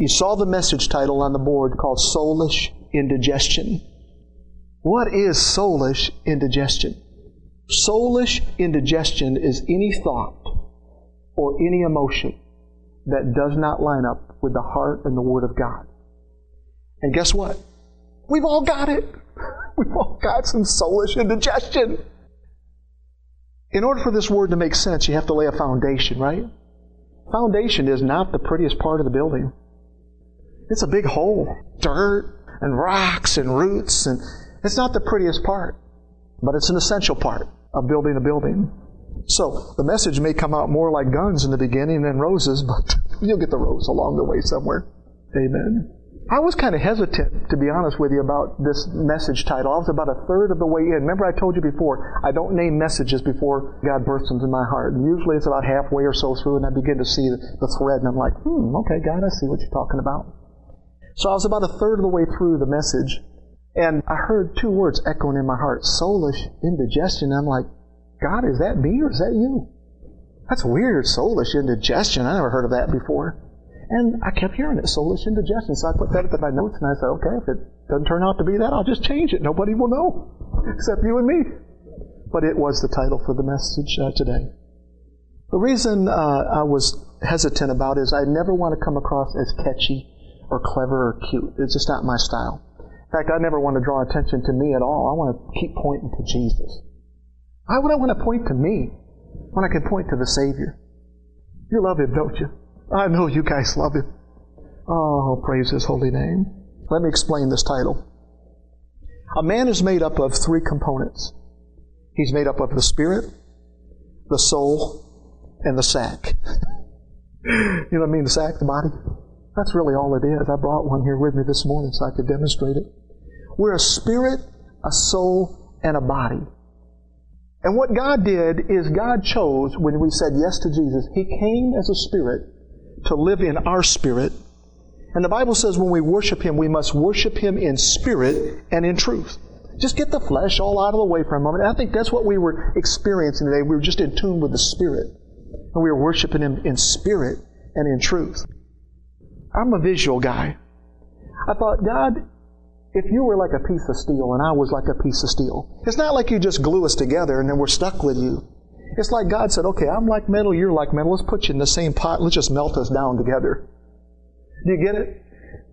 You saw the message title on the board called Soulish Indigestion. What is soulish indigestion? Soulish indigestion is any thought or any emotion that does not line up with the heart and the Word of God. And guess what? We've all got it. We've all got some soulish indigestion. In order for this word to make sense, you have to lay a foundation, right? Foundation is not the prettiest part of the building. It's a big hole. Dirt and rocks and roots and it's not the prettiest part, but it's an essential part of building a building. So the message may come out more like guns in the beginning than roses, but you'll get the rose along the way somewhere. Amen. I was kind of hesitant, to be honest with you, about this message title. I was about a third of the way in. Remember, I told you before, I don't name messages before God births them in my heart. And usually it's about halfway or so through, and I begin to see the thread, and I'm like, hmm, okay, God, I see what you're talking about. So I was about a third of the way through the message, and I heard two words echoing in my heart soulish indigestion. I'm like, God, is that me or is that you? That's weird, soulish indigestion. I never heard of that before. And I kept hearing it, soulish indigestion. So I put that into my notes and I said, okay, if it doesn't turn out to be that, I'll just change it. Nobody will know except you and me. But it was the title for the message uh, today. The reason uh, I was hesitant about it is I never want to come across as catchy or clever or cute. It's just not my style. In fact, I never want to draw attention to me at all. I want to keep pointing to Jesus. Why would I want to point to me when I can point to the Savior? You love Him, don't you? I know you guys love Him. Oh, praise His holy name. Let me explain this title. A man is made up of three components. He's made up of the spirit, the soul, and the sack. you know what I mean? The sack, the body. That's really all it is. I brought one here with me this morning so I could demonstrate it. We're a spirit, a soul, and a body. And what God did is God chose, when we said yes to Jesus, He came as a spirit to live in our spirit. And the Bible says when we worship Him, we must worship Him in spirit and in truth. Just get the flesh all out of the way for a moment. I think that's what we were experiencing today. We were just in tune with the Spirit. And we were worshiping Him in spirit and in truth. I'm a visual guy. I thought, God, if you were like a piece of steel and I was like a piece of steel, it's not like you just glue us together and then we're stuck with you. It's like God said, okay, I'm like metal, you're like metal. Let's put you in the same pot. Let's just melt us down together. Do you get it?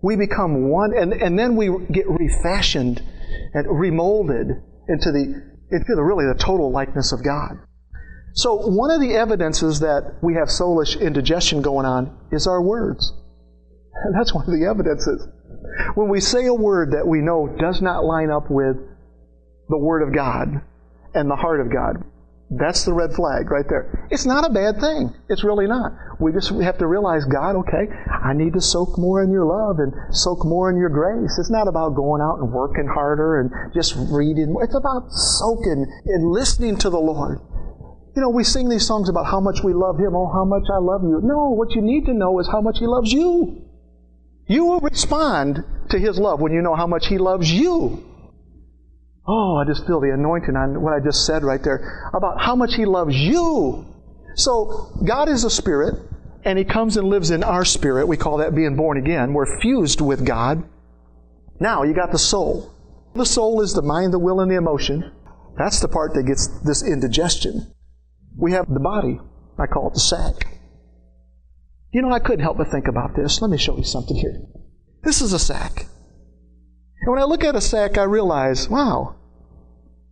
We become one, and, and then we get refashioned and remolded into the into the really the total likeness of God. So one of the evidences that we have soulish indigestion going on is our words. And that's one of the evidences. When we say a word that we know does not line up with the Word of God and the heart of God, that's the red flag right there. It's not a bad thing. It's really not. We just have to realize, God, okay, I need to soak more in your love and soak more in your grace. It's not about going out and working harder and just reading. It's about soaking and listening to the Lord. You know, we sing these songs about how much we love Him. Oh, how much I love you. No, what you need to know is how much He loves you. You will respond to His love when you know how much He loves you. Oh, I just feel the anointing on what I just said right there about how much He loves you. So, God is a spirit, and He comes and lives in our spirit. We call that being born again. We're fused with God. Now, you got the soul. The soul is the mind, the will, and the emotion. That's the part that gets this indigestion. We have the body. I call it the sack. You know, I couldn't help but think about this. Let me show you something here. This is a sack. And when I look at a sack, I realize, wow,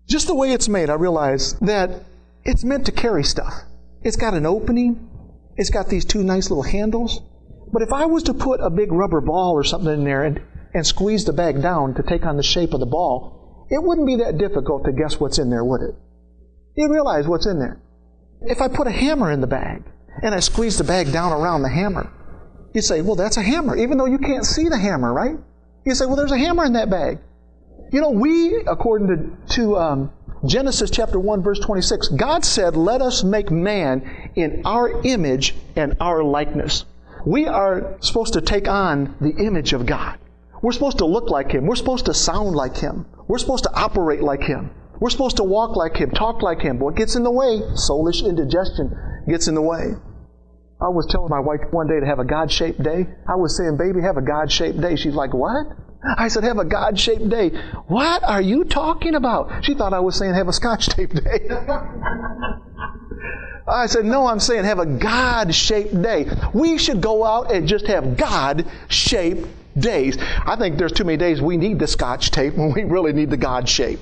just the way it's made, I realize that it's meant to carry stuff. It's got an opening, it's got these two nice little handles. But if I was to put a big rubber ball or something in there and, and squeeze the bag down to take on the shape of the ball, it wouldn't be that difficult to guess what's in there, would it? You realize what's in there. If I put a hammer in the bag, and I squeeze the bag down around the hammer. You say, well, that's a hammer, even though you can't see the hammer, right? You say, well, there's a hammer in that bag. You know, we, according to, to um, Genesis chapter 1, verse 26, God said, let us make man in our image and our likeness. We are supposed to take on the image of God. We're supposed to look like Him. We're supposed to sound like Him. We're supposed to operate like Him. We're supposed to walk like Him, talk like Him. What gets in the way? Soulish indigestion gets in the way. I was telling my wife one day to have a God shaped day. I was saying, baby, have a God shaped day. She's like, what? I said, have a God shaped day. What are you talking about? She thought I was saying have a scotch tape day. I said, no, I'm saying have a God shaped day. We should go out and just have God shaped days. I think there's too many days we need the scotch tape when we really need the God shape.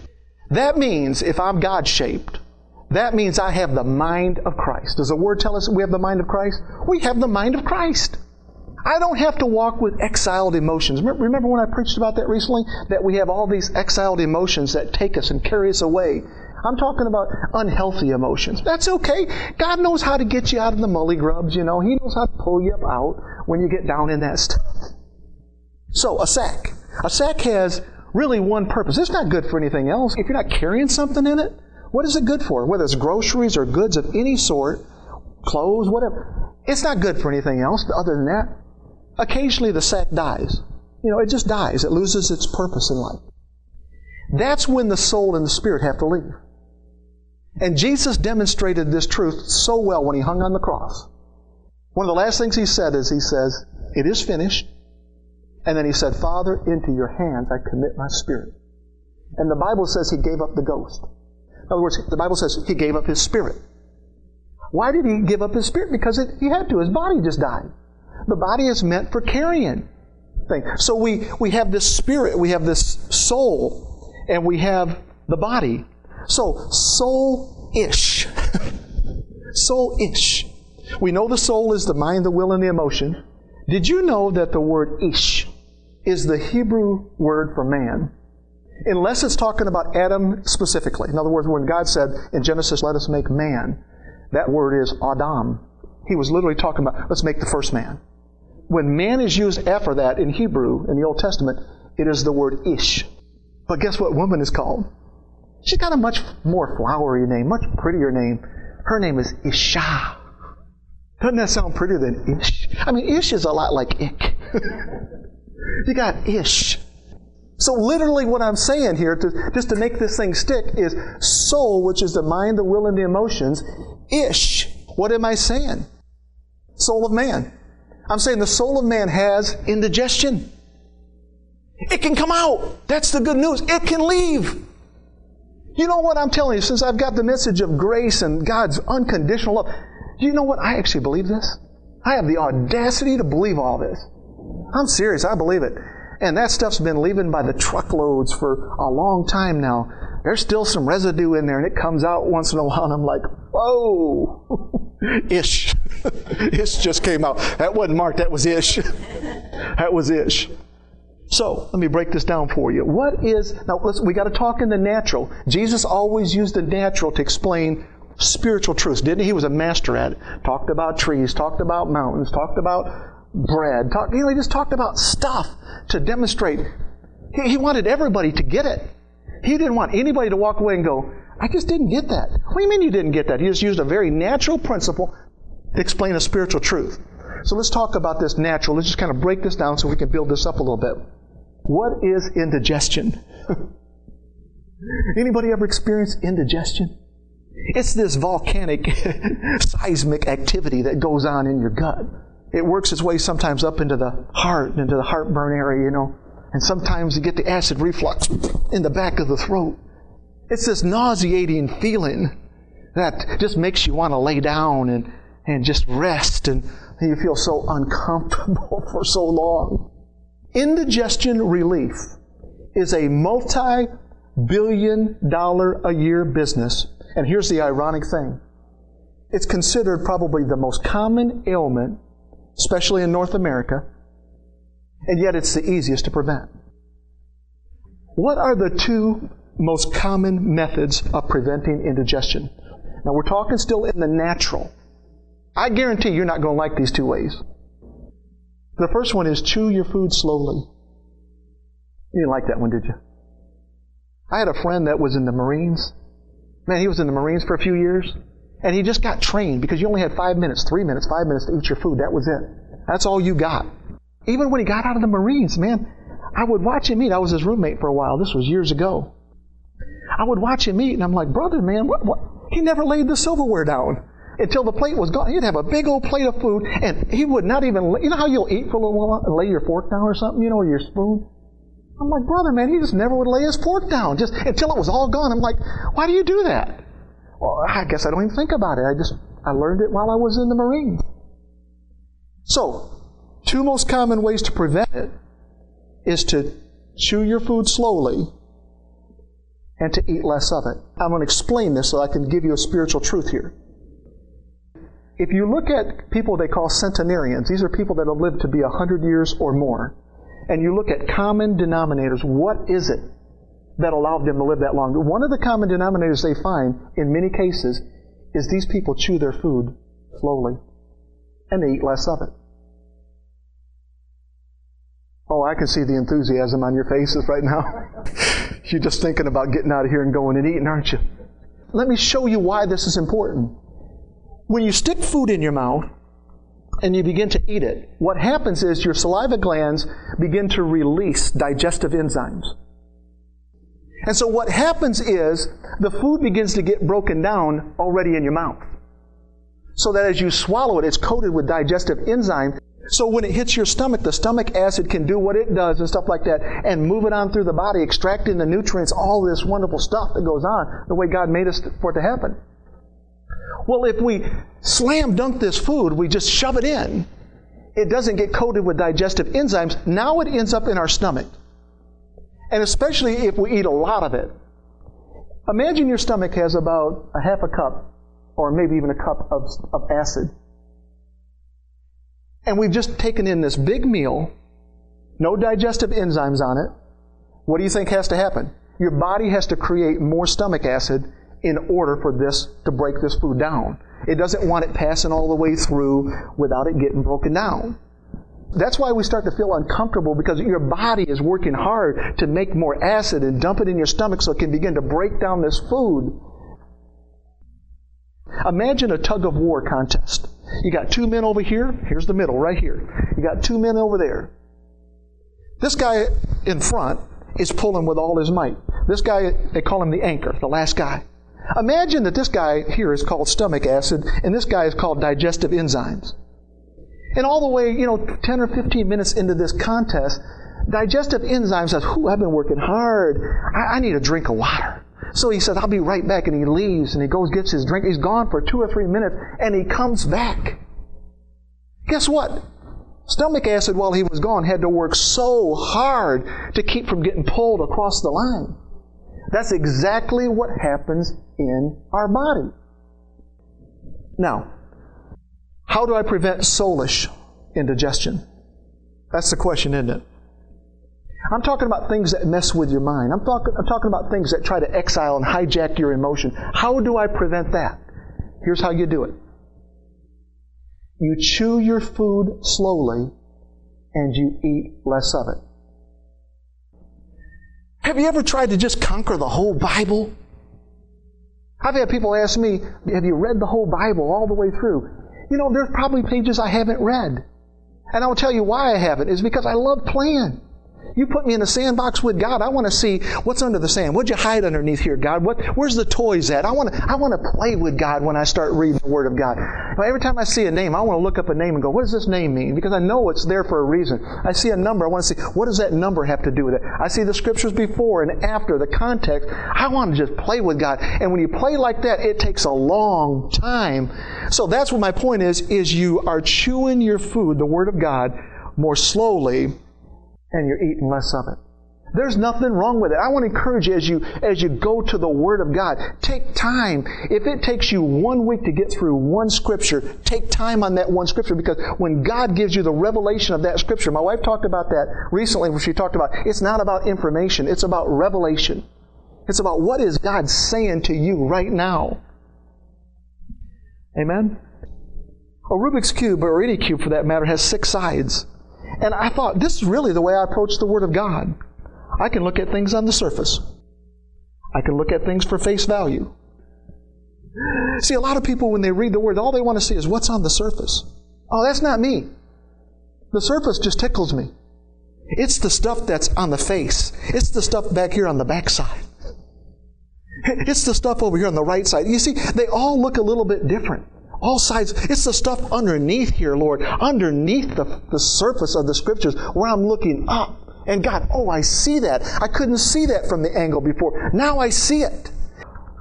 That means if I'm God shaped, that means I have the mind of Christ. Does the Word tell us we have the mind of Christ? We have the mind of Christ. I don't have to walk with exiled emotions. Remember when I preached about that recently? That we have all these exiled emotions that take us and carry us away. I'm talking about unhealthy emotions. That's okay. God knows how to get you out of the mully grubs, you know. He knows how to pull you up out when you get down in that stuff. So, a sack. A sack has really one purpose. It's not good for anything else. If you're not carrying something in it, what is it good for? Whether it's groceries or goods of any sort, clothes, whatever. It's not good for anything else other than that. Occasionally the sack dies. You know, it just dies. It loses its purpose in life. That's when the soul and the spirit have to leave. And Jesus demonstrated this truth so well when he hung on the cross. One of the last things he said is, he says, It is finished. And then he said, Father, into your hands I commit my spirit. And the Bible says he gave up the ghost. In other words, the Bible says he gave up his spirit. Why did he give up his spirit? Because it, he had to. His body just died. The body is meant for carrying things. So we, we have this spirit, we have this soul, and we have the body. So, soul ish. soul ish. We know the soul is the mind, the will, and the emotion. Did you know that the word ish is the Hebrew word for man? Unless it's talking about Adam specifically. In other words, when God said in Genesis, let us make man, that word is Adam. He was literally talking about, let's make the first man. When man is used after that in Hebrew, in the Old Testament, it is the word ish. But guess what woman is called? She's got a much more flowery name, much prettier name. Her name is Isha. Doesn't that sound prettier than Ish? I mean, Ish is a lot like ick. you got Ish. So literally what I'm saying here, to, just to make this thing stick, is soul, which is the mind, the will, and the emotions. Ish. What am I saying? Soul of man. I'm saying the soul of man has indigestion. It can come out. That's the good news. It can leave. You know what I'm telling you? Since I've got the message of grace and God's unconditional love, you know what? I actually believe this. I have the audacity to believe all this. I'm serious. I believe it. And that stuff's been leaving by the truckloads for a long time now. There's still some residue in there, and it comes out once in a while, and I'm like, whoa, ish. ish just came out. That wasn't Mark, that was ish. that was ish. So, let me break this down for you. What is, now let's, we got to talk in the natural. Jesus always used the natural to explain spiritual truths, didn't he? He was a master at it. Talked about trees, talked about mountains, talked about bread, talked, you know, he just talked about stuff to demonstrate. He, he wanted everybody to get it. He didn't want anybody to walk away and go, I just didn't get that. What do you mean you didn't get that? He just used a very natural principle to explain a spiritual truth. So let's talk about this natural. Let's just kind of break this down so we can build this up a little bit. What is indigestion? Anybody ever experienced indigestion? It's this volcanic, seismic activity that goes on in your gut. It works its way sometimes up into the heart, into the heartburn area, you know. And sometimes you get the acid reflux in the back of the throat. It's this nauseating feeling that just makes you want to lay down and, and just rest, and you feel so uncomfortable for so long. Indigestion relief is a multi billion dollar a year business. And here's the ironic thing it's considered probably the most common ailment, especially in North America, and yet it's the easiest to prevent. What are the two most common methods of preventing indigestion? Now, we're talking still in the natural. I guarantee you're not going to like these two ways. The first one is chew your food slowly. You didn't like that one, did you? I had a friend that was in the Marines. Man, he was in the Marines for a few years. And he just got trained because you only had five minutes, three minutes, five minutes to eat your food. That was it. That's all you got. Even when he got out of the Marines, man, I would watch him eat. I was his roommate for a while. This was years ago. I would watch him eat, and I'm like, brother, man, what, what? He never laid the silverware down. until the plate was gone. He'd have a big old plate of food, and he would not even, you know how you'll eat for a little while and lay your fork down or something, you know, or your spoon? I'm like, brother, man, he just never would lay his fork down just until it was all gone. I'm like, why do you do that? Well, I guess I don't even think about it. I just, I learned it while I was in the Marine. So, two most common ways to prevent it is to chew your food slowly and to eat less of it. I'm going to explain this so I can give you a spiritual truth here. If you look at people they call centenarians, these are people that have lived to be 100 years or more, and you look at common denominators, what is it that allowed them to live that long? One of the common denominators they find in many cases is these people chew their food slowly and they eat less of it. Oh, I can see the enthusiasm on your faces right now. You're just thinking about getting out of here and going and eating, aren't you? Let me show you why this is important. When you stick food in your mouth and you begin to eat it, what happens is your saliva glands begin to release digestive enzymes. And so what happens is the food begins to get broken down already in your mouth. So that as you swallow it, it's coated with digestive enzyme so when it hits your stomach, the stomach acid can do what it does and stuff like that and move it on through the body, extracting the nutrients, all this wonderful stuff that goes on the way God made us for it to happen. Well, if we slam dunk this food, we just shove it in, it doesn't get coated with digestive enzymes. Now it ends up in our stomach. And especially if we eat a lot of it. Imagine your stomach has about a half a cup or maybe even a cup of, of acid. And we've just taken in this big meal, no digestive enzymes on it. What do you think has to happen? Your body has to create more stomach acid in order for this to break this food down. It doesn't want it passing all the way through without it getting broken down. That's why we start to feel uncomfortable because your body is working hard to make more acid and dump it in your stomach so it can begin to break down this food. Imagine a tug of war contest. You got two men over here. Here's the middle, right here. You got two men over there. This guy in front is pulling with all his might. This guy, they call him the anchor, the last guy. Imagine that this guy here is called stomach acid, and this guy is called digestive enzymes. And all the way, you know, 10 or 15 minutes into this contest, digestive enzymes says, Whew, I've been working hard. I, I need a drink of water. So he says, I'll be right back. And he leaves and he goes, gets his drink. He's gone for two or three minutes and he comes back. Guess what? Stomach acid, while he was gone, had to work so hard to keep from getting pulled across the line. That's exactly what happens in our body. Now, how do I prevent soulish indigestion? That's the question, isn't it? I'm talking about things that mess with your mind. I'm, talk, I'm talking about things that try to exile and hijack your emotion. How do I prevent that? Here's how you do it you chew your food slowly and you eat less of it. Have you ever tried to just conquer the whole Bible? I've had people ask me, Have you read the whole Bible all the way through? You know, there's probably pages I haven't read. And I'll tell you why I haven't, is because I love playing. You put me in a sandbox with God. I want to see what's under the sand. What'd you hide underneath here, God? What, where's the toys at? I want to, I want to play with God when I start reading the Word of God. Every time I see a name, I want to look up a name and go, what does this name mean? Because I know it's there for a reason. I see a number. I want to see, what does that number have to do with it? I see the scriptures before and after, the context. I want to just play with God. And when you play like that, it takes a long time. So that's what my point is, is you are chewing your food, the Word of God, more slowly and you're eating less of it. There's nothing wrong with it. I want to encourage you as you as you go to the Word of God, take time. If it takes you one week to get through one scripture, take time on that one scripture because when God gives you the revelation of that scripture, my wife talked about that recently when she talked about it's not about information, it's about revelation. It's about what is God saying to you right now. Amen? A Rubik's Cube, or any cube for that matter, has six sides. And I thought, this is really the way I approach the Word of God. I can look at things on the surface, I can look at things for face value. See, a lot of people, when they read the Word, all they want to see is what's on the surface. Oh, that's not me. The surface just tickles me. It's the stuff that's on the face, it's the stuff back here on the backside. It's the stuff over here on the right side. You see, they all look a little bit different. All sides. It's the stuff underneath here, Lord, underneath the, the surface of the scriptures where I'm looking up. And God, oh, I see that. I couldn't see that from the angle before. Now I see it.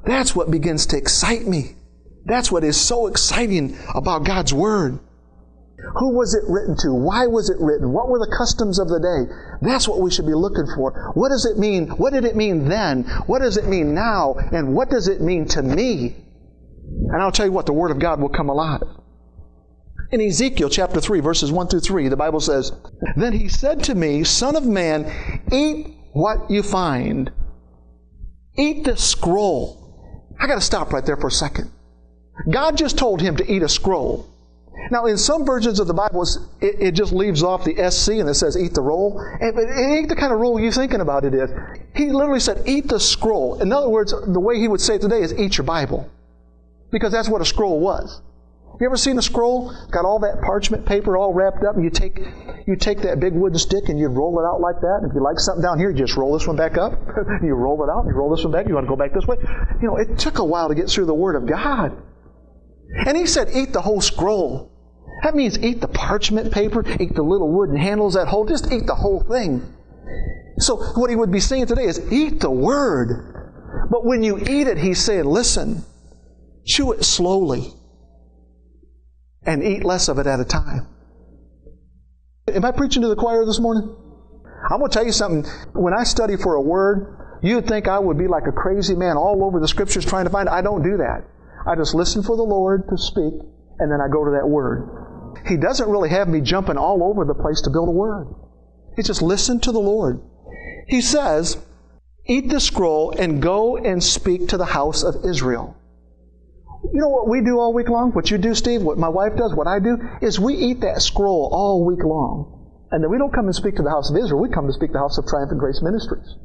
That's what begins to excite me. That's what is so exciting about God's Word. Who was it written to? Why was it written? What were the customs of the day? That's what we should be looking for. What does it mean? What did it mean then? What does it mean now? And what does it mean to me? And I'll tell you what, the Word of God will come alive. In Ezekiel chapter 3, verses 1 through 3, the Bible says, Then he said to me, Son of man, eat what you find. Eat the scroll. I got to stop right there for a second. God just told him to eat a scroll. Now, in some versions of the Bible, it, it, just leaves off the SC and it says eat the roll. And, but it ain't the kind of roll you're thinking about it is. He literally said eat the scroll. In other words, the way he would say it today is eat your Bible. Because that's what a scroll was. You ever seen a scroll? Got all that parchment paper all wrapped up, and you take you take that big wooden stick and you roll it out like that. And if you like something down here, you just roll this one back up. you roll it out, you roll this one back. You want to go back this way. You know, it took a while to get through the Word of God. And he said, eat the whole scroll. That means eat the parchment paper, eat the little wooden handles that hold, just eat the whole thing. So what he would be saying today is eat the word. But when you eat it, he's saying, listen, chew it slowly and eat less of it at a time. Am I preaching to the choir this morning? I'm going to tell you something. When I study for a word, you'd think I would be like a crazy man all over the scriptures trying to find it. I don't do that. I just listen for the Lord to speak, and then I go to that word. He doesn't really have me jumping all over the place to build a word. He just listen to the Lord. He says, Eat the scroll and go and speak to the house of Israel. You know what we do all week long? What you do, Steve, what my wife does, what I do, is we eat that scroll all week long. And then we don't come and speak to the house of Israel, we come to speak to the house of Triumphant Grace Ministries.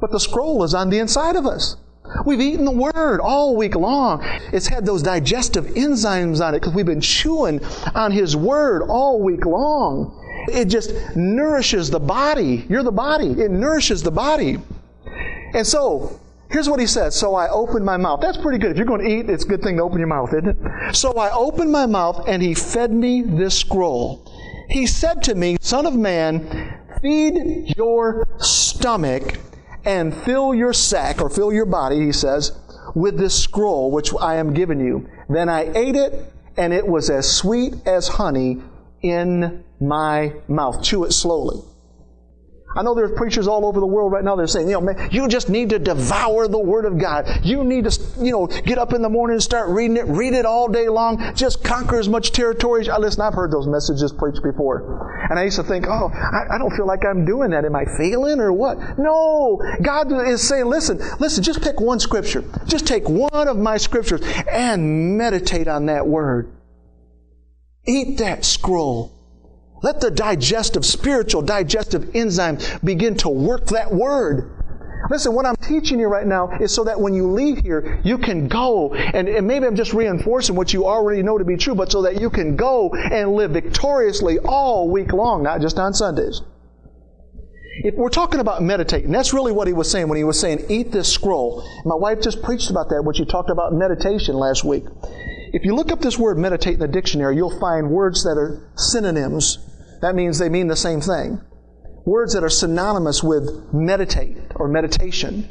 But the scroll is on the inside of us. We've eaten the Word all week long. It's had those digestive enzymes on it because we've been chewing on His Word all week long. It just nourishes the body. You're the body. It nourishes the body. And so, here's what He says. So I opened my mouth. That's pretty good. If you're going to eat, it's a good thing to open your mouth, isn't it? So I opened my mouth and He fed me this scroll. He said to me, Son of man, feed your stomach and fill your sack, or fill your body, he says, with this scroll which I am giving you. Then I ate it, and it was as sweet as honey in my mouth. Chew it slowly. I know there's preachers all over the world right now that are saying, you know, man, you just need to devour the Word of God. You need to, you know, get up in the morning and start reading it. Read it all day long. Just conquer as much territory. As, listen, I've heard those messages preached before. And I used to think, oh, I, I don't feel like I'm doing that. Am I failing or what? No. God is saying, listen, listen, just pick one scripture. Just take one of my scriptures and meditate on that Word. Eat that scroll let the digestive, spiritual digestive enzyme begin to work that word. Listen, what I'm teaching you right now is so that when you leave here, you can go, and, and, maybe I'm just reinforcing what you already know to be true, but so that you can go and live victoriously all week long, not just on Sundays. If we're talking about meditating, that's really what he was saying when he was saying, eat this scroll. My wife just preached about that when she talked about meditation last week. If you look up this word meditate in the dictionary, you'll find words that are synonyms that means they mean the same thing. Words that are synonymous with meditate or meditation.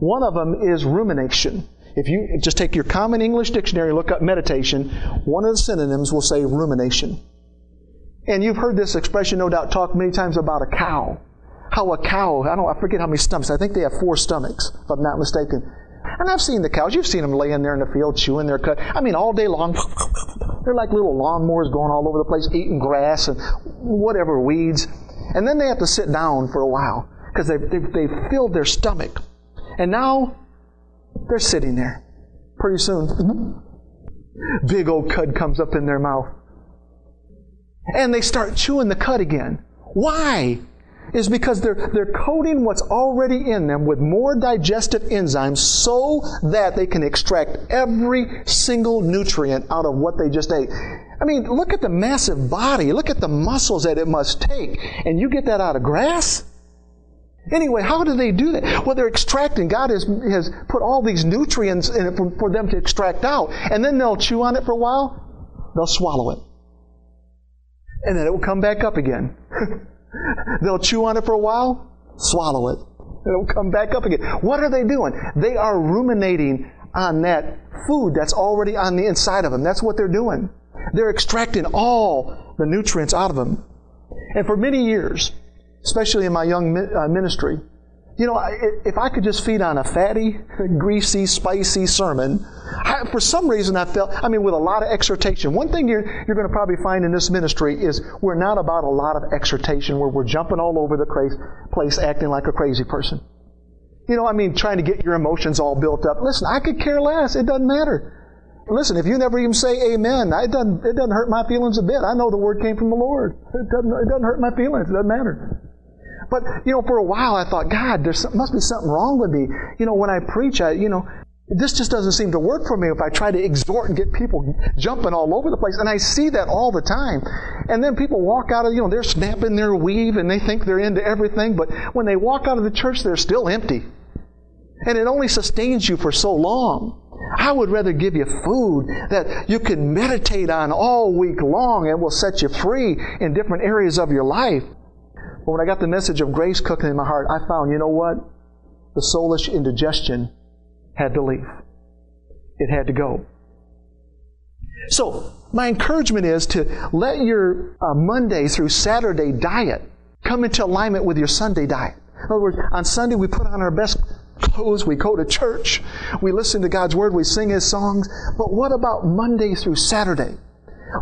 One of them is rumination. If you just take your common English dictionary, look up meditation, one of the synonyms will say rumination. And you've heard this expression, no doubt, talked many times about a cow. How a cow, I don't I forget how many stomachs, I think they have four stomachs, if I'm not mistaken. And I've seen the cows. You've seen them laying there in the field chewing their cud. I mean, all day long. They're like little lawnmowers going all over the place, eating grass and whatever weeds. And then they have to sit down for a while because they've, they've, they've filled their stomach. And now they're sitting there. Pretty soon, big old cud comes up in their mouth. And they start chewing the cud again. Why? Is because they're, they're coating what's already in them with more digestive enzymes so that they can extract every single nutrient out of what they just ate. I mean, look at the massive body. Look at the muscles that it must take. And you get that out of grass? Anyway, how do they do that? Well, they're extracting. God has, has put all these nutrients in it for, for them to extract out. And then they'll chew on it for a while, they'll swallow it. And then it will come back up again. they'll chew on it for a while, swallow it. And it will come back up again. What are they doing? They are ruminating on that food that's already on the inside of them. That's what they're doing. They're extracting all the nutrients out of them. And for many years, especially in my young uh, ministry, you know, if I could just feed on a fatty, greasy, spicy sermon, I, for some reason I felt, I mean, with a lot of exhortation. One thing you're, you're going to probably find in this ministry is we're not about a lot of exhortation where we're jumping all over the place acting like a crazy person. You know, I mean, trying to get your emotions all built up. Listen, I could care less. It doesn't matter. Listen, if you never even say amen, it doesn't, it doesn't hurt my feelings a bit. I know the word came from the Lord. It doesn't, it doesn't hurt my feelings. It doesn't matter. But, you know, for a while I thought, God, there must be something wrong with me. You know, when I preach, I, you know, this just doesn't seem to work for me if I try to exhort and get people jumping all over the place. And I see that all the time. And then people walk out of, you know, they're snapping their weave and they think they're into everything, but when they walk out of the church, they're still empty. And it only sustains you for so long. I would rather give you food that you can meditate on all week long and will set you free in different areas of your life. But when I got the message of grace cooking in my heart, I found, you know what? The soulish indigestion had to leave. It had to go. So, my encouragement is to let your uh, Monday through Saturday diet come into alignment with your Sunday diet. In other words, on Sunday we put on our best clothes, we go to church, we listen to God's Word, we sing His songs. But what about Monday through Saturday?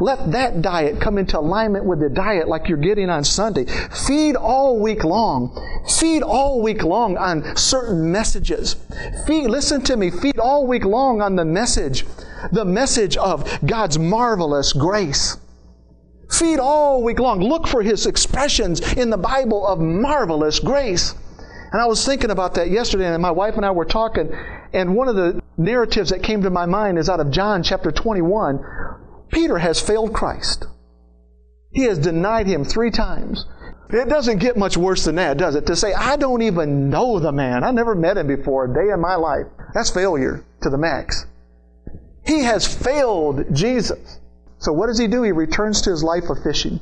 Let that diet come into alignment with the diet like you're getting on Sunday. Feed all week long. Feed all week long on certain messages. Feed, listen to me, feed all week long on the message, the message of God's marvelous grace. Feed all week long. Look for His expressions in the Bible of marvelous grace. And I was thinking about that yesterday, and my wife and I were talking, and one of the narratives that came to my mind is out of John chapter 21. Peter has failed Christ. He has denied him three times. It doesn't get much worse than that, does it? To say, I don't even know the man. I never met him before a day in my life. That's failure to the max. He has failed Jesus. So what does he do? He returns to his life of fishing.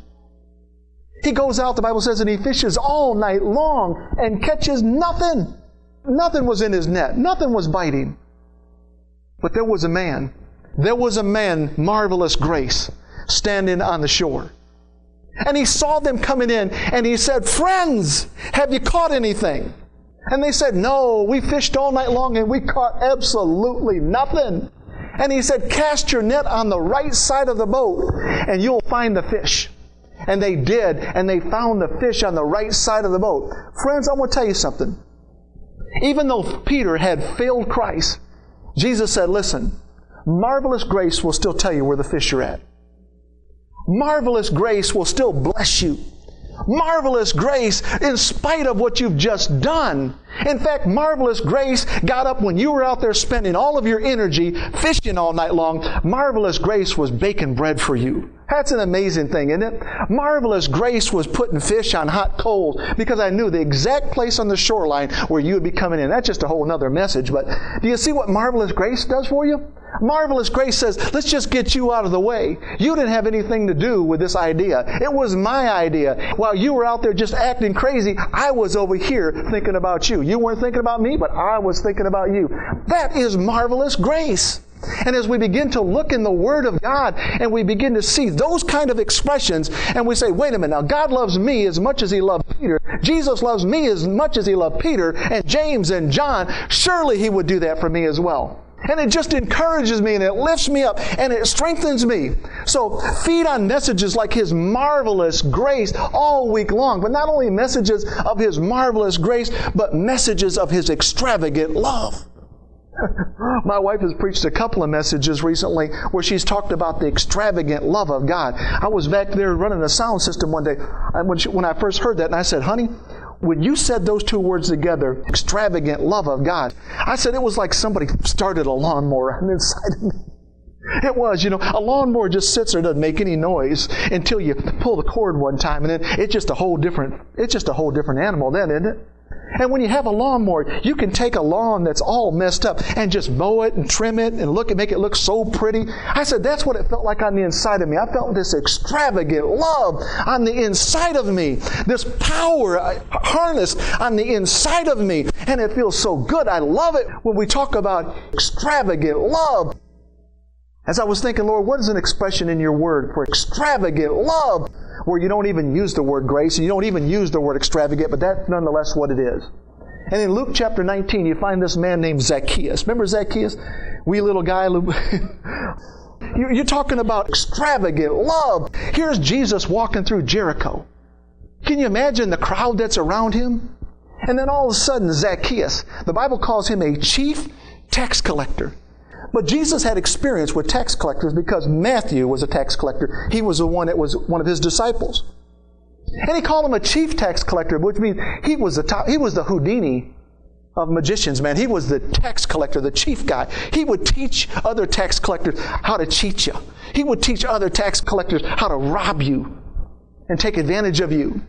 He goes out, the Bible says, and he fishes all night long and catches nothing. Nothing was in his net. Nothing was biting. But there was a man. There was a man, marvelous grace, standing on the shore. And he saw them coming in and he said, Friends, have you caught anything? And they said, No, we fished all night long and we caught absolutely nothing. And he said, Cast your net on the right side of the boat and you'll find the fish. And they did, and they found the fish on the right side of the boat. Friends, I want to tell you something. Even though Peter had failed Christ, Jesus said, Listen, marvelous grace will still tell you where the fish are at. Marvelous grace will still bless you. Marvelous grace, in spite of what you've just done. In fact, marvelous grace got up when you were out there spending all of your energy fishing all night long. Marvelous grace was baking bread for you. That's an amazing thing, isn't it? Marvelous grace was putting fish on hot coals because I knew the exact place on the shoreline where you would be coming in. That's just a whole other message. But do you see what marvelous grace does for you? Marvelous grace says, let's just get you out of the way. You didn't have anything to do with this idea. It was my idea. While you were out there just acting crazy, I was over here thinking about you. You weren't thinking about me, but I was thinking about you. That is marvelous grace. And as we begin to look in the Word of God and we begin to see those kind of expressions, and we say, wait a minute, now God loves me as much as He loved Peter. Jesus loves me as much as He loved Peter and James and John. Surely He would do that for me as well. And it just encourages me and it lifts me up and it strengthens me. So feed on messages like His marvelous grace all week long. But not only messages of His marvelous grace, but messages of His extravagant love. My wife has preached a couple of messages recently where she's talked about the extravagant love of God. I was back there running a sound system one day when, she, when I first heard that, and I said, honey, when you said those two words together, extravagant love of God, I said it was like somebody started a lawnmower on the inside of me. It was, you know, a lawnmower just sits there, doesn't make any noise until you pull the cord one time, and then it's just a whole different, it's just a whole different animal then, isn't it? And when you have a lawnmower, you can take a lawn that's all messed up and just mow it and trim it and look and make it look so pretty. I said that's what it felt like on the inside of me. I felt this extravagant love on the inside of me, this power uh, harnessed on the inside of me, and it feels so good. I love it when we talk about extravagant love. As I was thinking, Lord, what is an expression in your word for extravagant love? Where you don't even use the word grace and you don't even use the word extravagant, but that's nonetheless what it is. And in Luke chapter 19, you find this man named Zacchaeus. Remember Zacchaeus? Wee little guy. You're talking about extravagant love. Here's Jesus walking through Jericho. Can you imagine the crowd that's around him? And then all of a sudden, Zacchaeus, the Bible calls him a chief tax collector. But Jesus had experience with tax collectors because Matthew was a tax collector. He was the one that was one of his disciples. And he called him a chief tax collector, which means he was the top, he was the Houdini of magicians, man. He was the tax collector, the chief guy. He would teach other tax collectors how to cheat you. He would teach other tax collectors how to rob you and take advantage of you.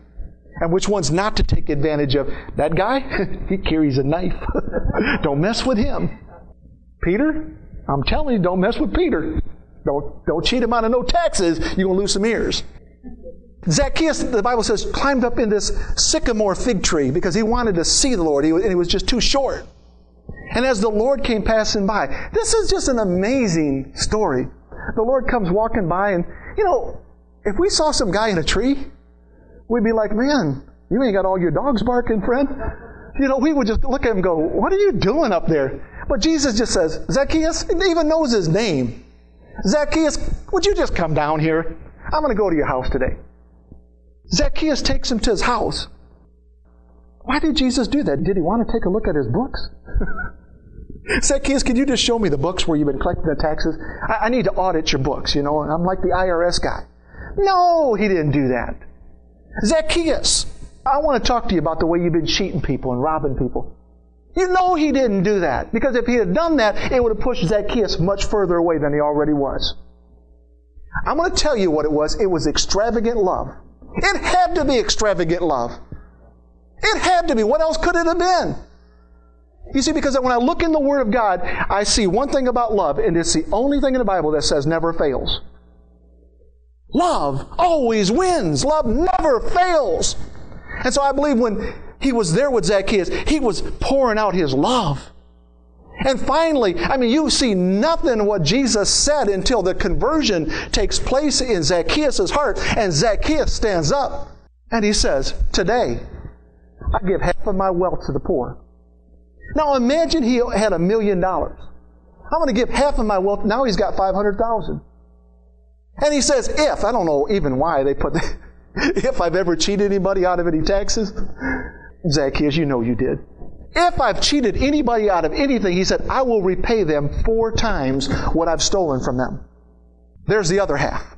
And which ones not to take advantage of. That guy, he carries a knife. Don't mess with him. Peter, I'm telling you, don't mess with Peter. Don't, don't cheat him out of no taxes. You're going to lose some ears. Zacchaeus, the Bible says, climbed up in this sycamore fig tree because he wanted to see the Lord, and he was just too short. And as the Lord came passing by, this is just an amazing story. The Lord comes walking by, and, you know, if we saw some guy in a tree, we'd be like, man, you ain't got all your dogs barking, friend. You know, we would just look at him and go, what are you doing up there? But Jesus just says, Zacchaeus, he even knows his name. Zacchaeus, would you just come down here? I'm going to go to your house today. Zacchaeus takes him to his house. Why did Jesus do that? Did he want to take a look at his books? Zacchaeus, can you just show me the books where you've been collecting the taxes? I, I need to audit your books, you know. I'm like the IRS guy. No, he didn't do that. Zacchaeus, I want to talk to you about the way you've been cheating people and robbing people. You know he didn't do that. Because if he had done that, it would have pushed Zacchaeus much further away than he already was. I'm going to tell you what it was. It was extravagant love. It had to be extravagant love. It had to be. What else could it have been? You see, because when I look in the Word of God, I see one thing about love, and it's the only thing in the Bible that says never fails. Love always wins. Love never fails. And so I believe when he was there with Zacchaeus. He was pouring out his love. And finally, I mean, you see nothing what Jesus said until the conversion takes place in Zacchaeus' heart, and Zacchaeus stands up and he says, Today, I give half of my wealth to the poor. Now imagine he had a million dollars. I'm going to give half of my wealth. Now he's got 500,000. And he says, if, I don't know even why they put that, if I've ever cheated anybody out of any taxes, Zacchaeus, you know you did. If I've cheated anybody out of anything, he said, I will repay them four times what I've stolen from them. There's the other half.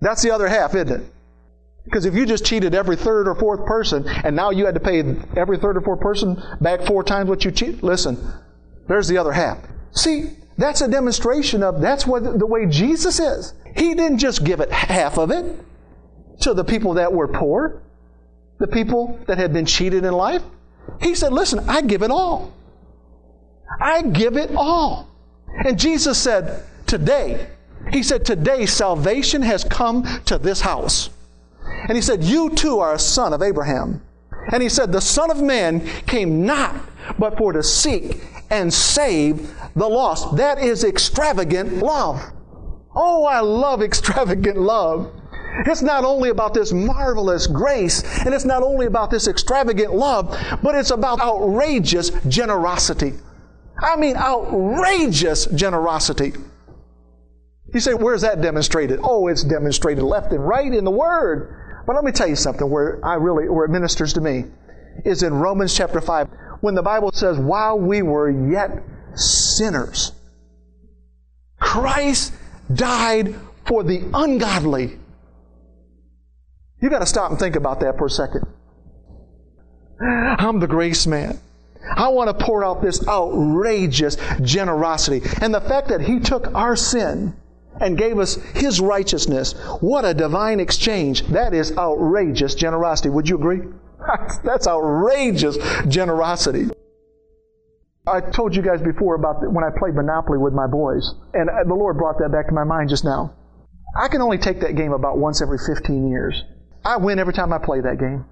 That's the other half, isn't it? Because if you just cheated every third or fourth person, and now you had to pay every third or fourth person back four times what you cheated, listen, there's the other half. See, that's a demonstration of that's what the way Jesus is. He didn't just give it half of it to the people that were poor the people that had been cheated in life? He said, Listen, I give it all. I give it all. And Jesus said, Today, He said, Today salvation has come to this house. And He said, You too are a son of Abraham. And He said, The Son of Man came not but for to seek and save the lost. That is extravagant love. Oh, I love extravagant love. It's not only about this marvelous grace, and it's not only about this extravagant love, but it's about outrageous generosity. I mean, outrageous generosity. You say, where's that demonstrated? Oh, it's demonstrated left and right in the Word. But let me tell you something where I really, where it ministers to me, is in Romans chapter 5, when the Bible says, while we were yet sinners, Christ died for the ungodly. You got to stop and think about that for a second. I'm the grace man. I want to pour out this outrageous generosity. And the fact that He took our sin and gave us His righteousness, what a divine exchange. That is outrageous generosity. Would you agree? That's outrageous generosity. I told you guys before about when I played Monopoly with my boys, and the Lord brought that back to my mind just now. I can only take that game about once every 15 years. I win every time I play that game.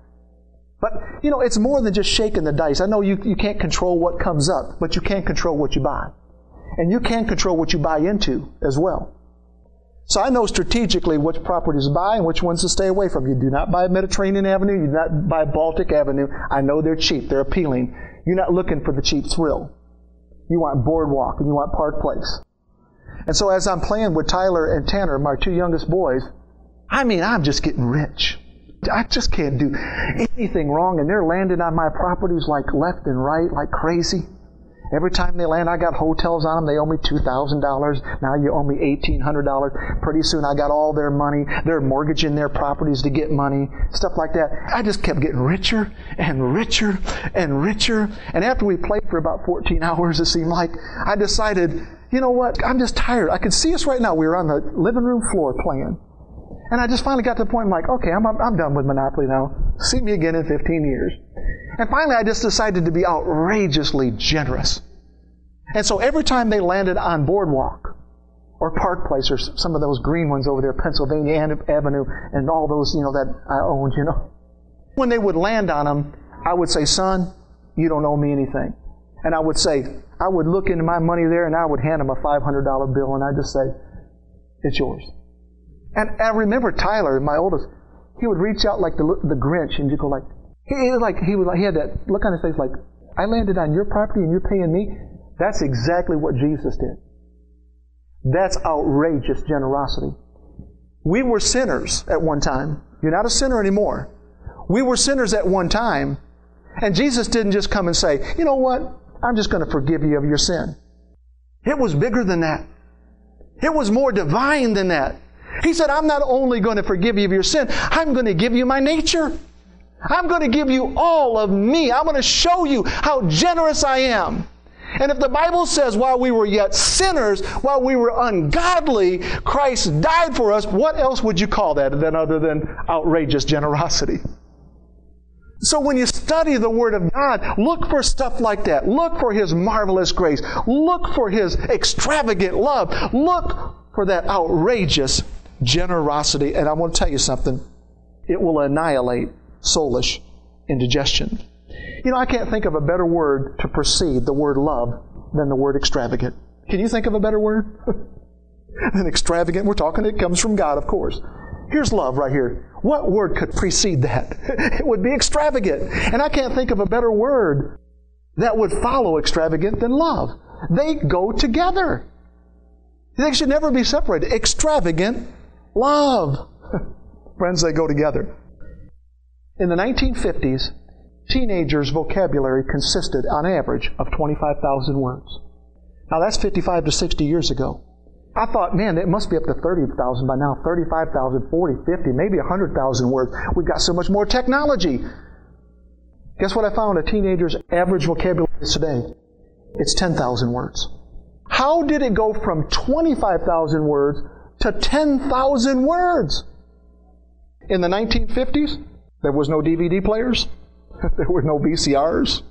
But, you know, it's more than just shaking the dice. I know you, you can't control what comes up, but you can't control what you buy. And you can control what you buy into as well. So I know strategically which properties to buy and which ones to stay away from. You do not buy Mediterranean Avenue, you do not buy Baltic Avenue. I know they're cheap, they're appealing. You're not looking for the cheap thrill. You want Boardwalk and you want Park Place. And so as I'm playing with Tyler and Tanner, my two youngest boys, I mean, I'm just getting rich. I just can't do anything wrong, and they're landing on my properties like left and right, like crazy. Every time they land, I got hotels on them. They owe me $2,000. Now you owe me $1,800. Pretty soon I got all their money. They're mortgaging their properties to get money. Stuff like that. I just kept getting richer and richer and richer. And after we played for about 14 hours, it seemed like, I decided, you know what? I'm just tired. I can see us right now. We were on the living room floor playing. And I just finally got to the point, I'm like, okay, I'm, I'm done with Monopoly now. See me again in 15 years. And finally, I just decided to be outrageously generous. And so every time they landed on Boardwalk or Park Place or some of those green ones over there, Pennsylvania Avenue, and all those, you know, that I owned, you know, when they would land on them, I would say, son, you don't owe me anything. And I would say, I would look into my money there and I would hand them a $500 bill and I'd just say, it's yours. And I remember Tyler, my oldest, he would reach out like the, the Grinch and just go like, he, was like he was he had that look on his face like, I landed on your property and you're paying me. That's exactly what Jesus did. That's outrageous generosity. We were sinners at one time. You're not a sinner anymore. We were sinners at one time, and Jesus didn't just come and say, you know what? I'm just going to forgive you of your sin. It was bigger than that. It was more divine than that. He said, I'm not only going to forgive you of your sin, I'm going to give you my nature. I'm going to give you all of me. I'm going to show you how generous I am. And if the Bible says while we were yet sinners, while we were ungodly, Christ died for us, what else would you call that than other than outrageous generosity? So when you study the Word of God, look for stuff like that. Look for His marvelous grace. Look for His extravagant love. Look for that outrageous generosity. And I want to tell you something. It will annihilate soulish indigestion. You know, I can't think of a better word to precede the word love than the word extravagant. Can you think of a better word? than extravagant. We're talking, it comes from God, of course. Here's love right here. What word could precede that? it would be extravagant. And I can't think of a better word that would follow extravagant than love. They go together. They should never be separated. Extravagant love. Friends, they go together. In the 1950s, teenagers' vocabulary consisted, on average, of 25,000 words. Now, that's 55 to 60 years ago. I thought, man, it must be up to 30,000 by now 35,000, 40, 50, maybe 100,000 words. We've got so much more technology. Guess what I found a teenager's average vocabulary is today? It's 10,000 words. How did it go from 25,000 words to 10,000 words? In the 1950s, there was no DVD players. there were no VCRs.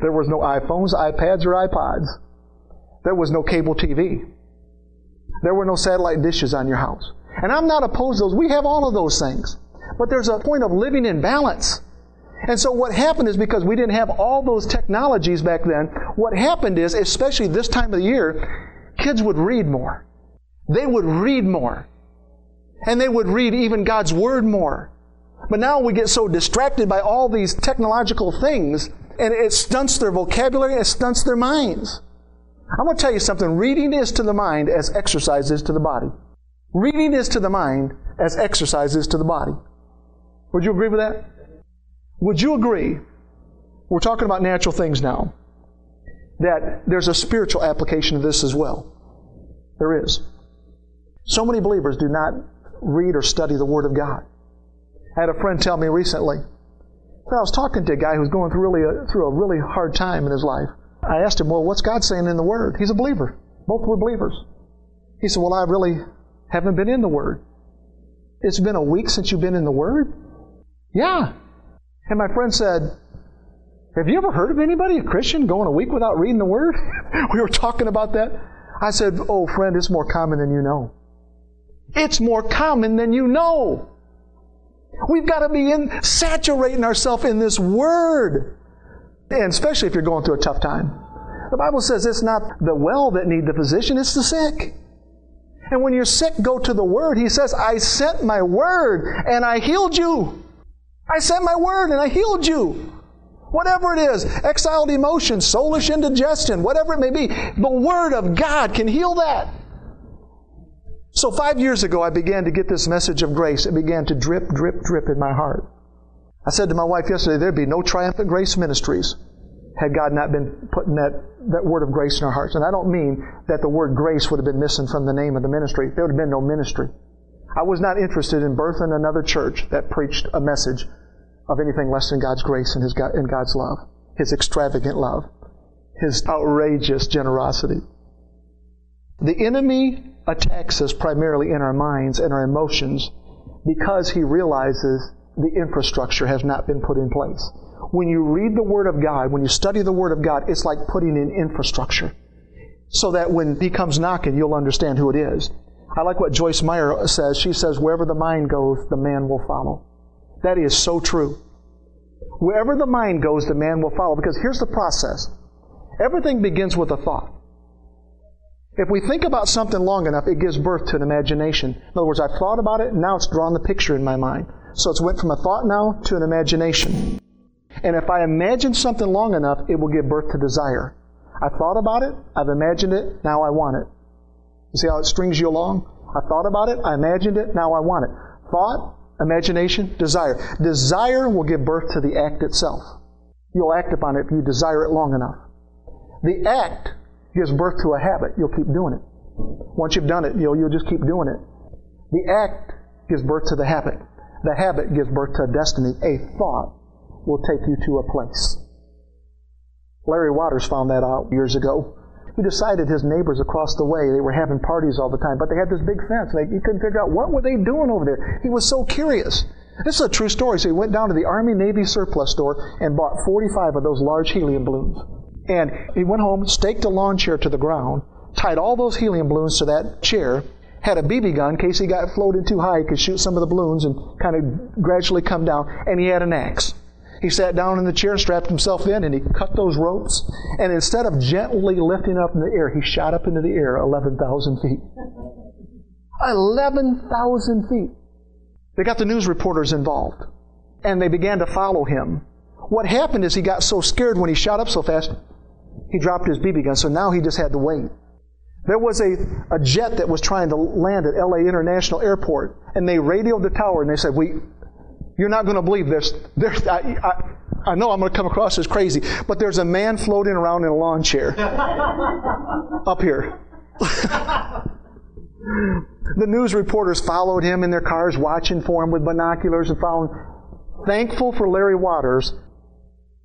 There was no iPhones, iPads, or iPods. There was no cable TV. There were no satellite dishes on your house. And I'm not opposed to those. We have all of those things. But there's a point of living in balance. And so what happened is because we didn't have all those technologies back then, what happened is, especially this time of the year, kids would read more. They would read more. And they would read even God's Word more. But now we get so distracted by all these technological things, and it stunts their vocabulary, it stunts their minds. I'm going to tell you something. Reading is to the mind as exercise is to the body. Reading is to the mind as exercise is to the body. Would you agree with that? Would you agree? We're talking about natural things now. That there's a spiritual application of this as well. There is. So many believers do not read or study the Word of God. I had a friend tell me recently. I was talking to a guy who was going through really a, through a really hard time in his life. I asked him, "Well, what's God saying in the Word?" He's a believer. Both were believers. He said, "Well, I really haven't been in the Word." It's been a week since you've been in the Word. Yeah. And my friend said, Have you ever heard of anybody, a Christian, going a week without reading the Word? we were talking about that. I said, Oh, friend, it's more common than you know. It's more common than you know. We've got to be in, saturating ourselves in this Word. And especially if you're going through a tough time. The Bible says it's not the well that need the physician, it's the sick. And when you're sick, go to the Word. He says, I sent my Word and I healed you. I sent my Word and I healed you. Whatever it is, exiled emotion, soulish indigestion, whatever it may be, the Word of God can heal that. So five years ago, I began to get this message of grace. It began to drip, drip, drip in my heart. I said to my wife yesterday, there'd be no triumphant grace ministries had God not been putting that, that word of grace in our hearts. And I don't mean that the word grace would have been missing from the name of the ministry. There would have been no ministry. I was not interested in birthing another church that preached a message of anything less than God's grace and, his and God's love, His extravagant love, His outrageous generosity. The enemy attacks us primarily in our minds and our emotions because he realizes the infrastructure has not been put in place. When you read the Word of God, when you study the Word of God, it's like putting in infrastructure so that when He comes knocking, you'll understand who it is. I like what Joyce Meyer says. She says, Wherever the mind goes, the man will follow. That is so true. Wherever the mind goes, the man will follow. Because here's the process everything begins with a thought. If we think about something long enough, it gives birth to an imagination. In other words, I've thought about it, now it's drawn the picture in my mind. So it's went from a thought now to an imagination. And if I imagine something long enough, it will give birth to desire. I thought about it, I've imagined it, now I want it. You see how it strings you along? I thought about it, I imagined it, now I want it. Thought, imagination, desire. Desire will give birth to the act itself. You'll act upon it if you desire it long enough. The act gives birth to a habit. You'll keep doing it. Once you've done it, you'll, you'll just keep doing it. The act gives birth to the habit. The habit gives birth to a destiny. A thought will take you to a place. Larry Waters found that out years ago. He decided his neighbors across the way, they were having parties all the time, but they had this big fence. They, he couldn't figure out what were they doing over there. He was so curious. This is a true story. So he went down to the Army Navy surplus store and bought 45 of those large helium balloons. And he went home, staked a lawn chair to the ground, tied all those helium balloons to that chair, had a BB gun in case he got floated too high, he could shoot some of the balloons and kind of gradually come down, and he had an axe. He sat down in the chair, strapped himself in, and he cut those ropes. And instead of gently lifting up in the air, he shot up into the air 11,000 feet. 11,000 feet. They got the news reporters involved, and they began to follow him. What happened is he got so scared when he shot up so fast, he dropped his BB gun, so now he just had to wait. There was a, a jet that was trying to land at LA International Airport, and they radioed the tower and they said, We, You're not going to believe this. There's, I, I, I know I'm going to come across as crazy, but there's a man floating around in a lawn chair up here. the news reporters followed him in their cars, watching for him with binoculars, and found, thankful for Larry Waters,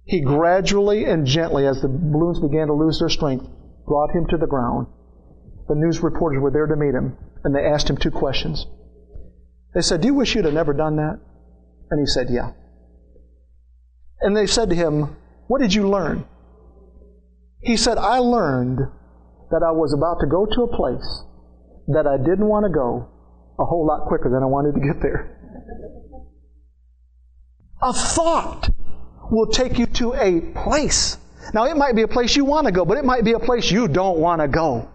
he gradually and gently, as the balloons began to lose their strength, brought him to the ground. The news reporters were there to meet him, and they asked him two questions. They said, Do you wish you'd have never done that? And he said, Yeah. And they said to him, What did you learn? He said, I learned that I was about to go to a place that I didn't want to go a whole lot quicker than I wanted to get there. A thought will take you to a place. Now, it might be a place you want to go, but it might be a place you don't want to go.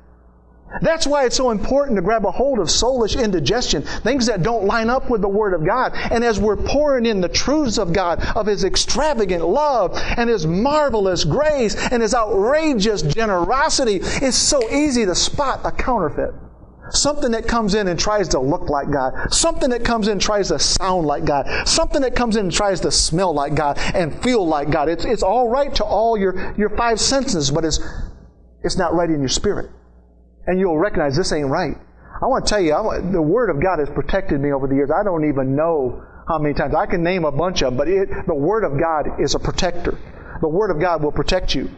That's why it's so important to grab a hold of soulish indigestion, things that don't line up with the Word of God. And as we're pouring in the truths of God, of His extravagant love and His marvelous grace and His outrageous generosity, it's so easy to spot a counterfeit. Something that comes in and tries to look like God. Something that comes in and tries to sound like God. Something that comes in and tries to smell like God and feel like God. It's, it's all right to all your, your five senses, but it's, it's not right in your spirit. And you'll recognize this ain't right. I want to tell you, I, the Word of God has protected me over the years. I don't even know how many times. I can name a bunch of them, but it, the Word of God is a protector. The Word of God will protect you.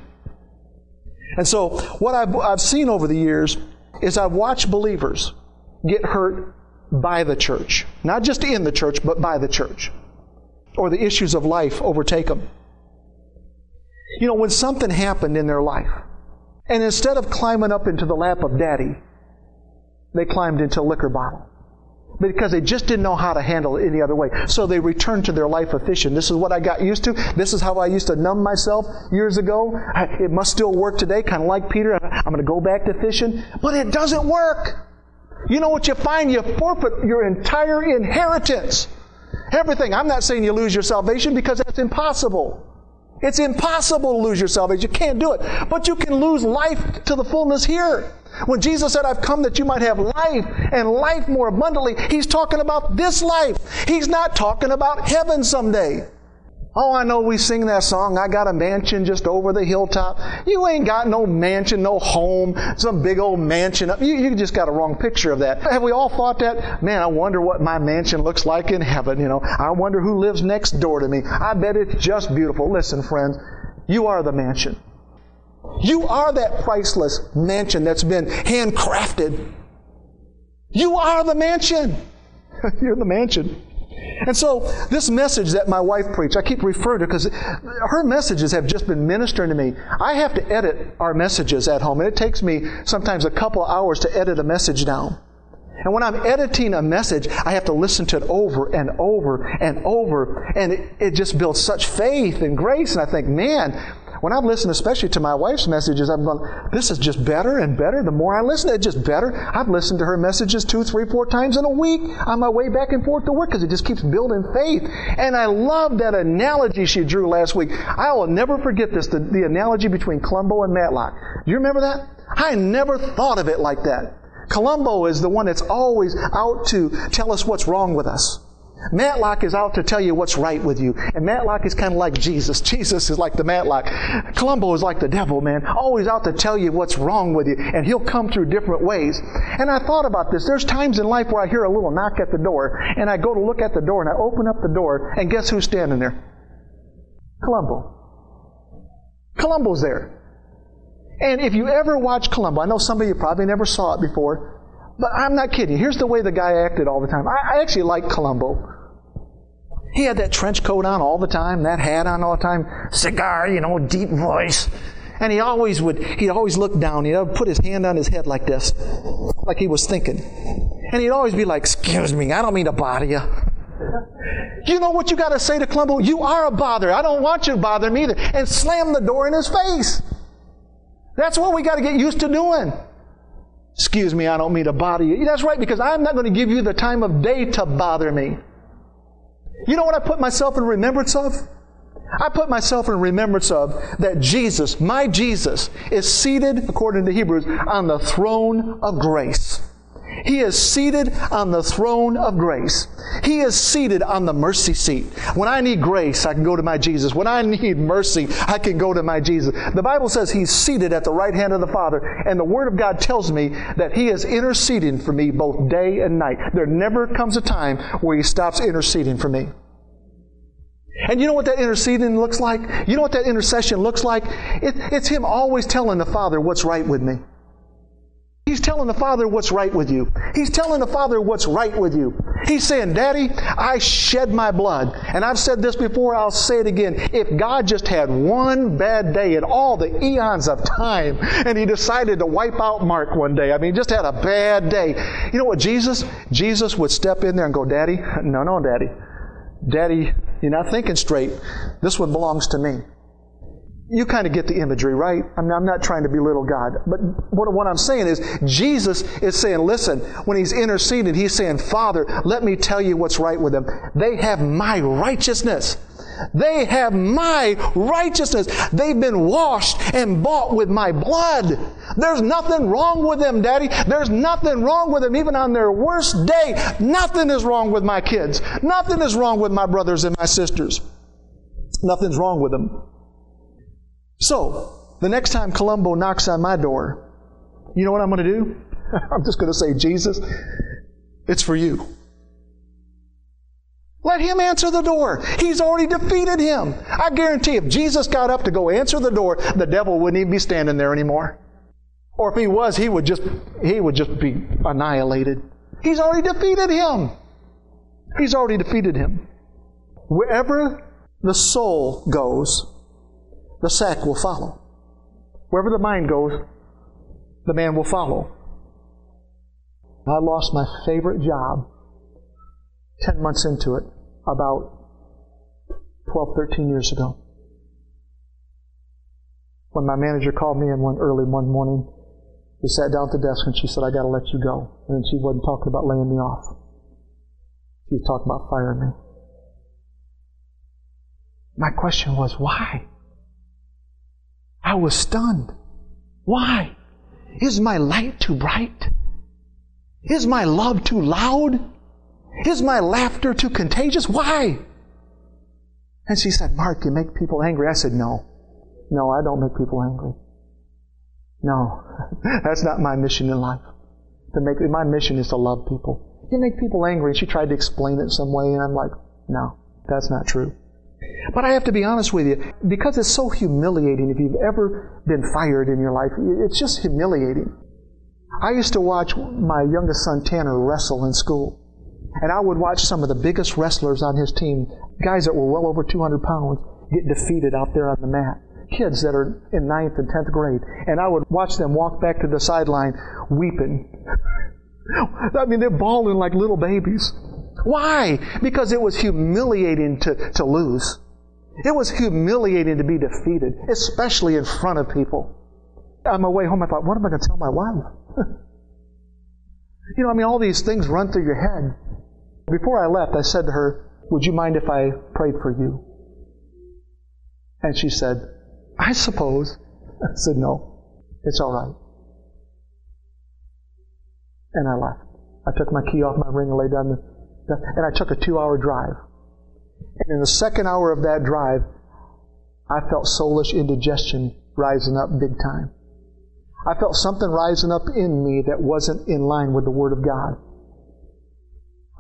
And so, what I've, I've seen over the years is I've watched believers get hurt by the church. Not just in the church, but by the church. or the issues of life overtake them. You know, when something happened in their life, and instead of climbing up into the lap of daddy, they climbed into a liquor bottle because they just didn't know how to handle it any other way. So they returned to their life of fishing. This is what I got used to. This is how I used to numb myself years ago. It must still work today, kind of like Peter. I'm going to go back to fishing. But it doesn't work. You know what you find? You forfeit your entire inheritance. Everything. I'm not saying you lose your salvation because that's impossible. It's impossible to lose your salvation. You can't do it. But you can lose life to the fullness here. When Jesus said, I've come that you might have life and life more abundantly, He's talking about this life. He's not talking about heaven someday. Oh, I know we sing that song, I got a mansion just over the hilltop. You ain't got no mansion, no home, some big old mansion. You, you just got a wrong picture of that. Have we all thought that? Man, I wonder what my mansion looks like in heaven, you know. I wonder who lives next door to me. I bet it's just beautiful. Listen, friends, you are the mansion. You are that priceless mansion that's been handcrafted. You are the mansion. You're the mansion. And so, this message that my wife preached, I keep referring to because her messages have just been ministering to me. I have to edit our messages at home, and it takes me sometimes a couple hours to edit a message down. And when I'm editing a message, I have to listen to it over and over and over, and it, it just builds such faith and grace. And I think, man, when I've listened, especially to my wife's messages, I'm going, this is just better and better. The more I listen, it's just better. I've listened to her messages two, three, four times in a week on my way back and forth to work because it just keeps building faith. And I love that analogy she drew last week. I will never forget this, the, the analogy between Columbo and Matlock. You remember that? I never thought of it like that. Columbo is the one that's always out to tell us what's wrong with us. Matlock is out to tell you what's right with you. And Matlock is kind of like Jesus. Jesus is like the Matlock. Columbo is like the devil, man. Always out to tell you what's wrong with you. And he'll come through different ways. And I thought about this. There's times in life where I hear a little knock at the door. And I go to look at the door and I open up the door. And guess who's standing there? Columbo. Columbo's there. And if you ever watch Columbo, I know some of you probably never saw it before. But I'm not kidding. Here's the way the guy acted all the time. I, I actually like Columbo. He had that trench coat on all the time, that hat on all the time, cigar, you know, deep voice. And he always would, he'd always look down. He'd put his hand on his head like this, like he was thinking. And he'd always be like, Excuse me, I don't mean to bother you. You know what you got to say to Columbo? You are a bother. I don't want you to bother me either. And slam the door in his face. That's what we got to get used to doing. Excuse me, I don't mean to bother you. That's right, because I'm not going to give you the time of day to bother me. You know what I put myself in remembrance of? I put myself in remembrance of that Jesus, my Jesus, is seated, according to Hebrews, on the throne of grace. He is seated on the throne of grace. He is seated on the mercy seat. When I need grace, I can go to my Jesus. When I need mercy, I can go to my Jesus. The Bible says He's seated at the right hand of the Father, and the Word of God tells me that He is interceding for me both day and night. There never comes a time where He stops interceding for me. And you know what that interceding looks like? You know what that intercession looks like? It, it's Him always telling the Father what's right with me. He's telling the Father what's right with you. He's telling the Father what's right with you. He's saying, Daddy, I shed my blood. And I've said this before, I'll say it again. If God just had one bad day in all the eons of time, and He decided to wipe out Mark one day, I mean, just had a bad day. You know what, Jesus? Jesus would step in there and go, Daddy, no, no, Daddy. Daddy, you're not thinking straight. This one belongs to me you kind of get the imagery, right? I mean, I'm not trying to belittle God, but what, what, I'm saying is, Jesus is saying, listen, when He's interceding, He's saying, Father, let me tell you what's right with them. They have my righteousness. They have my righteousness. They've been washed and bought with my blood. There's nothing wrong with them, Daddy. There's nothing wrong with them, even on their worst day. Nothing is wrong with my kids. Nothing is wrong with my brothers and my sisters. Nothing's wrong with them. So, the next time Columbo knocks on my door, you know what I'm going to do? I'm just going to say, Jesus, it's for you. Let him answer the door. He's already defeated him. I guarantee if Jesus got up to go answer the door, the devil wouldn't even be standing there anymore. Or if he was, he would just he would just be annihilated. He's already defeated him. He's already defeated him. Wherever the soul goes, the sack will follow. Wherever the mind goes, the man will follow. I lost my favorite job 10 months into it, about 12, 13 years ago. When my manager called me in one early one morning, we sat down at the desk and she said, I got to let you go. And she wasn't talking about laying me off. She was talking about firing me. My question was, why? I was stunned. Why? Is my light too bright? Is my love too loud? Is my laughter too contagious? Why? And she said, Mark, you make people angry. I said, No. No, I don't make people angry. No. That's not my mission in life. To make my mission is to love people. You make people angry. She tried to explain it some way, and I'm like, no, that's not true. But I have to be honest with you, because it's so humiliating if you've ever been fired in your life, it's just humiliating. I used to watch my youngest son Tanner wrestle in school. And I would watch some of the biggest wrestlers on his team, guys that were well over 200 pounds, get defeated out there on the mat. Kids that are in ninth and 10th grade. And I would watch them walk back to the sideline weeping. I mean, they're bawling like little babies. Why? Because it was humiliating to, to lose. It was humiliating to be defeated, especially in front of people. On my way home, I thought, what am I going to tell my wife? you know, I mean, all these things run through your head. Before I left, I said to her, Would you mind if I prayed for you? And she said, I suppose. I said, No, it's all right. And I left. I took my key off my ring and laid down the and I took a two hour drive. And in the second hour of that drive, I felt soulish indigestion rising up big time. I felt something rising up in me that wasn't in line with the Word of God.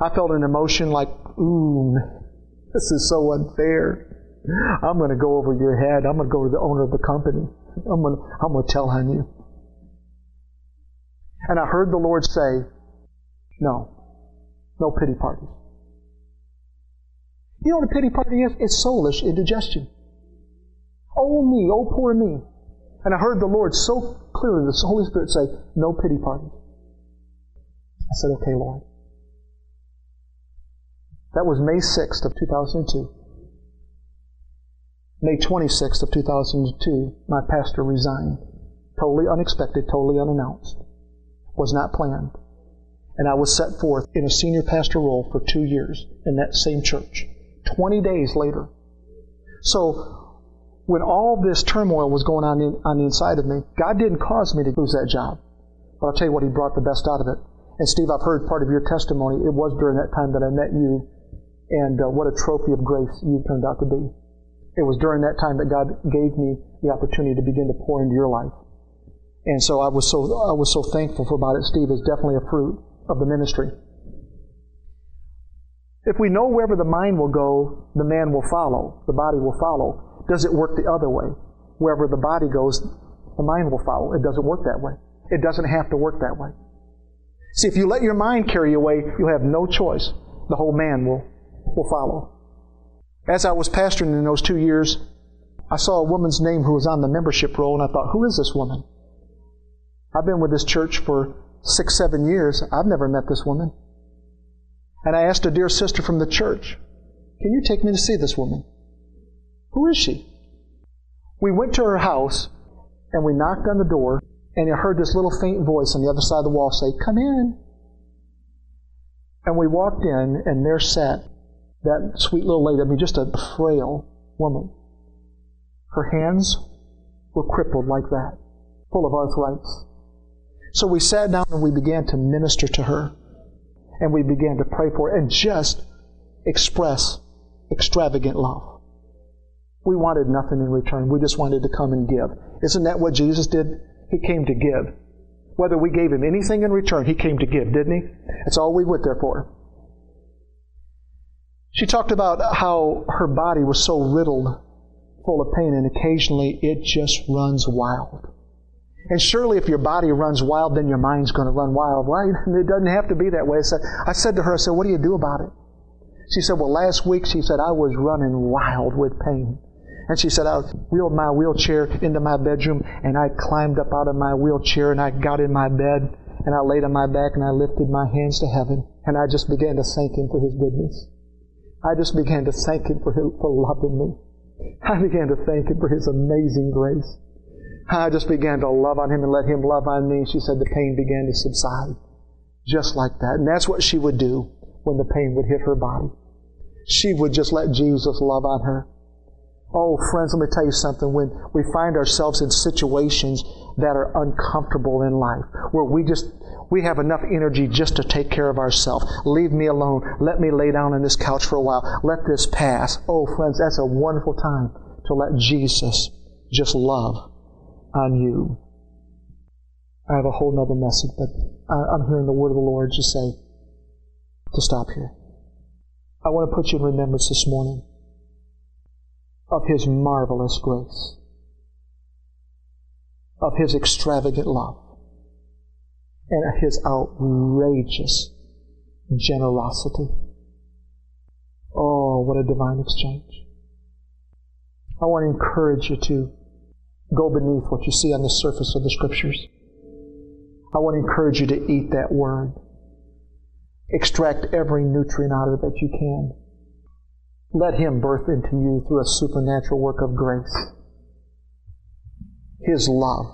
I felt an emotion like, ooh, this is so unfair. I'm going to go over your head. I'm going to go to the owner of the company. I'm going to, I'm going to tell on you. And I heard the Lord say, no, no pity parties. You know what a pity party is? It's soulish indigestion. Oh me, oh poor me. And I heard the Lord so clearly, the Holy Spirit say, no pity parties. I said, okay, Lord. That was May 6th of 2002. May 26th of 2002, my pastor resigned. Totally unexpected, totally unannounced. Was not planned and I was set forth in a senior pastor role for two years in that same church. 20 days later. So, when all this turmoil was going on in, on the inside of me, God didn't cause me to lose that job. But I'll tell you what, He brought the best out of it. And Steve, I've heard part of your testimony. It was during that time that I met you, and uh, what a trophy of grace you turned out to be. It was during that time that God gave me the opportunity to begin to pour into your life. And so I was so I was so thankful for about it. Steve is definitely a fruit of the ministry. If we know wherever the mind will go, the man will follow, the body will follow. Does it work the other way? Wherever the body goes, the mind will follow. It doesn't work that way. It doesn't have to work that way. See, if you let your mind carry you away, you have no choice. The whole man will, will follow. As I was pastoring in those two years, I saw a woman's name who was on the membership roll, and I thought, who is this woman? I've been with this church for six, seven years. I've never met this woman. And I asked a dear sister from the church, Can you take me to see this woman? Who is she? We went to her house and we knocked on the door, and I heard this little faint voice on the other side of the wall say, Come in. And we walked in, and there sat that sweet little lady, I mean, just a frail woman. Her hands were crippled like that, full of arthritis. So we sat down and we began to minister to her. And we began to pray for her and just express extravagant love. We wanted nothing in return. We just wanted to come and give. Isn't that what Jesus did? He came to give. Whether we gave him anything in return, he came to give, didn't he? That's all we went there for. She talked about how her body was so riddled, full of pain, and occasionally it just runs wild. And surely if your body runs wild, then your mind's going to run wild, right? It doesn't have to be that way. So I said to her, I said, what do you do about it? She said, Well, last week, she said, I was running wild with pain. And she said, I wheeled my wheelchair into my bedroom and I climbed up out of my wheelchair and I got in my bed and I laid on my back and I lifted my hands to heaven and I just began to thank Him for His goodness. I just began to thank Him for, his, for loving me. I began to thank Him for His amazing grace. I just began to love on Him and let Him love on me. She said the pain began to subside. Just like that. And that's what she would do when the pain would hit her body. She would just let Jesus love on her. Oh, friends, let me tell you something. When we find ourselves in situations that are uncomfortable in life, where we just, we have enough energy just to take care of ourselves. Leave me alone. Let me lay down on this couch for a while. Let this pass. Oh, friends, that's a wonderful time to let Jesus just love on you. I have a whole nother message, but I'm hearing the word of the Lord just say to stop here. I want to put you in remembrance this morning of His marvelous grace, of His extravagant love, and His outrageous generosity. Oh, what a divine exchange. I want to encourage you to go beneath what you see on the surface of the Scriptures. I want to encourage you to eat that Word. Extract every nutrient out of it that you can. Let Him birth into you through a supernatural work of grace. His love,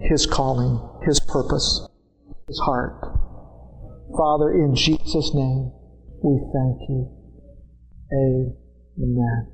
His calling, His purpose, His heart. Father, in Jesus' name, we thank you. Amen.